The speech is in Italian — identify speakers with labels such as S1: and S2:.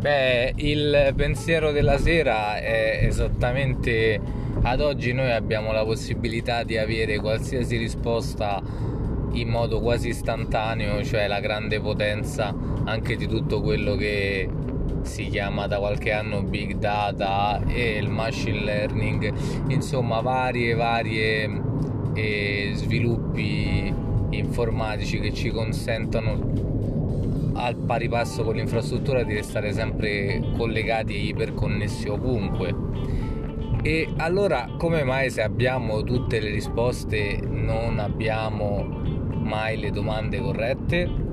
S1: Beh, il pensiero della sera è esattamente ad oggi. Noi abbiamo la possibilità di avere qualsiasi risposta in modo quasi istantaneo, cioè la grande potenza anche di tutto quello che si chiama da qualche anno big data e il machine learning, insomma varie varie eh, sviluppi informatici che ci consentono al pari passo con l'infrastruttura di restare sempre collegati e iperconnessi ovunque. E allora come mai se abbiamo tutte le risposte non abbiamo mai le domande corrette?